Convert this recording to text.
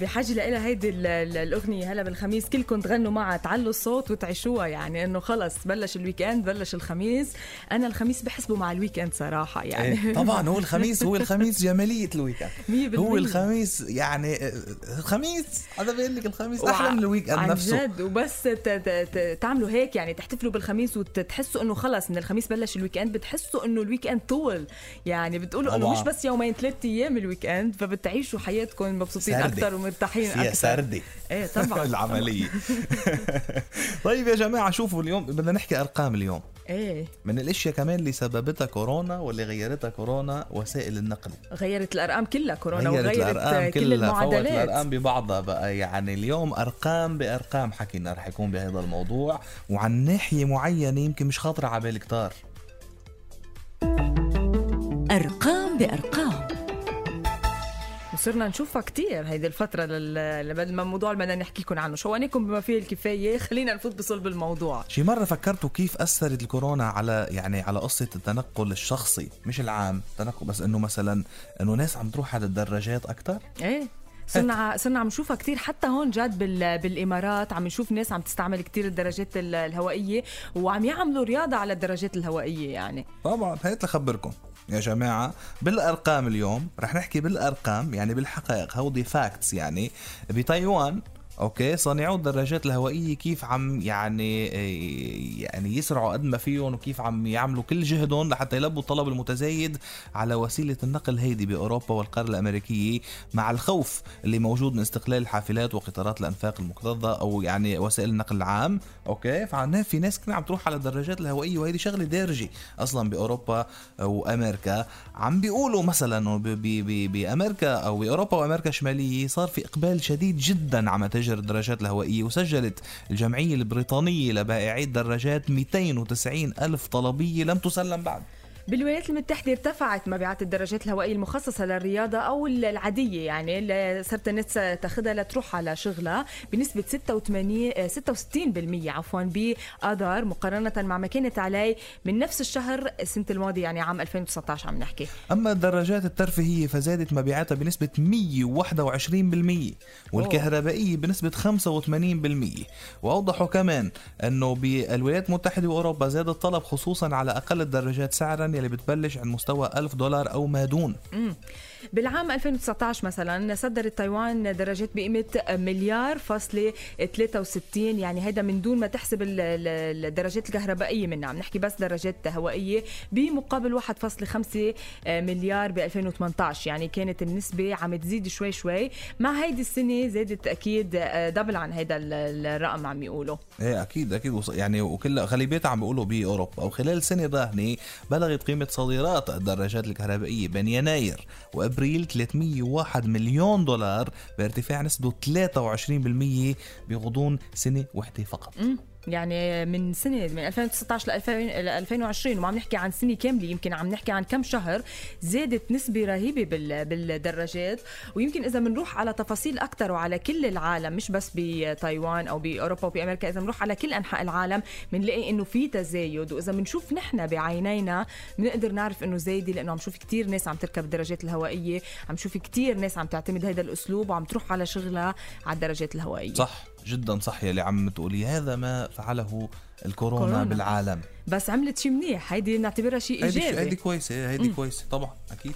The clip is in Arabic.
بحاجة لها هيدي ال- ال- الأغنية هلا بالخميس كلكم تغنوا معها تعلوا الصوت وتعيشوها. يعني إنه خلص بلش ال weekend بلش الخميس. أنا الخميس بحسبه مع ال weekend صراحة يعني. إيه، طبعا هو الخميس هو الخميس جمالية ال weekend. هو الخميس يعني آه، الخميس هذا بيقول لك الخميس أحلى من ال weekend عن نفسه. جد. وبس تعملوا هيك يعني تحتفلوا بالخميس وتحسوا إنه خلص من الخميس بلش ال weekend بتحسوا إنه ال weekend طول. يعني بتقولوا إنه. مش بس يومين ثلاث أيام ال weekend فبتعيشوا حياتكم مبسوطين. أكثر ومرتاحين فيها أكثر سردة إيه طبعا. العملية. طيب يا جماعة شوفوا اليوم بدنا نحكي أرقام اليوم. إيه. من الأشياء كمان اللي سببتها كورونا واللي غيرتها كورونا وسائل النقل. غيرت الأرقام كلها كورونا غيرت وغيرت الأرقام كل كلها فوت المعادلات. الأرقام ببعضها بقى. يعني اليوم أرقام بأرقام حكينا رح يكون بهذا الموضوع وعن ناحية معينة يمكن مش خاطرة على بال كتار. أرقام بأرقام. وصرنا نشوفها كتير هيدي الفترة لل- بدل ما الموضوع اللي بدنا نحكي لكم عنه. شوانيكم بما فيه الكفاية؟ خلينا نفوت بصلب الموضوع. شي مرة فكرتوا كيف أثرت الكورونا على يعني على قصة التنقل الشخصي؟ مش العام تنقل بس إنه مثلا إنه ناس عم تروح على الدراجات أكتر؟ إيه. صرنا صرنا عم نشوفها كتير. حتى هون بال... بالإمارات عم نشوف ناس عم تستعمل كتير الدراجات ال- الهوائية وعم يعملوا رياضة على الدراجات الهوائية يعني. طبعا هيت لخبركم. يا جماعة بالأرقام اليوم رح نحكي بالأرقام يعني بالحقائق هودي facts يعني. بتايوان okay صانعو الدراجات الهوائية كيف عم يعني يعني يسرعوا قد ما فيهم وكيف عم يعملوا كل جهدهم لحتى يلبوا الطلب المتزايد على وسيلة النقل هيدي بأوروبا والقارة الأمريكية مع الخوف اللي موجود من استقلال الحافلات وقطارات الأنفاق المكتظة أو يعني وسائل النقل العام. أوكي فعنا في ناس كثير عم تروح على الدراجات الهوائية وهيدي شغلة دارجة أصلا بأوروبا وأمريكا. عم بيقولوا مثلا بأمريكا أو بأوروبا وأمريكا الشمالية صار في إقبال شديد جدا على الدراجات الهوائية وسجلت الجمعية البريطانية لبائعي الدراجات 290 ألف طلبية لم تسلم بعد. بالولايات المتحدة ارتفعت مبيعات الدراجات الهوائية المخصصة للرياضة أو العادية يعني اللي صارت الناس تاخذها لتروح على شغلها بنسبة 86 آه، 66% عفوا بآذار مقارنة مع ما كانت عليه من نفس الشهر السنة الماضية يعني عام 2019 عم نحكي. أما الدراجات الترفيهية فزادت مبيعاتها بنسبة 121% والكهربائية بنسبة 85% وأوضحوا كمان إنه بالولايات المتحدة وأوروبا زاد الطلب خصوصا على أقل الدراجات سعرا يلي بتبلش عند مستوى 1000 دولار أو ما دون. بالعام 2019 مثلا صدرت تايوان دراجات بقيمة مليار فاصلة 63 يعني هيدا من دون ما تحسب ال- ال- الدراجات الكهربائية منها. عم نحكي بس دراجات هوائية بمقابل 1.5 مليار ب 2018 يعني كانت النسبة عم تزيد شوي شوي. مع هيدي السنة زادت أكيد دبل عن هيدا ال- الرقم عم يقولوا. إيه أكيد أكيد. يعني وكل غالبيتها عم بيقولوا بأوروبا. وخلال سنة ضاهنه بلغت قيمة صادرات الدراجات الكهربائية بين يناير وابريل 301 مليون دولار بارتفاع نسبة 23% بغضون سنة وحده فقط. يعني من سنة من 2019 ل 2000 ل 2020 وما عم نحكي عن سنة كاملة يمكن عم نحكي عن كم شهر زادت نسبة رهيبة بال- بالدراجات. ويمكن إذا بنروح على تفاصيل أكثر وعلى كل العالم مش بس بتايوان أو بأوروبا وبأمريكا إذا بنروح على كل أنحاء العالم بنلاقي إنه في تزايد. وإذا بنشوف نحن بعينينا بنقدر نعرف إنه زايدة لأنه عم نشوف كتير ناس عم تركب الدراجات الهوائية عم نشوف كتير ناس عم تعتمد هذا الأسلوب وعم تروح على شغلها على الدراجات الهوائية. صح. جدا صح يلي عم تقولي. هذا ما فعله الكورونا كورونا. بالعالم. بس عملت شيء منيح. هيدي نعتبرها شيء هيدي إيجابي. هيدي كويسة هيدي كويسة طبعا أكيد.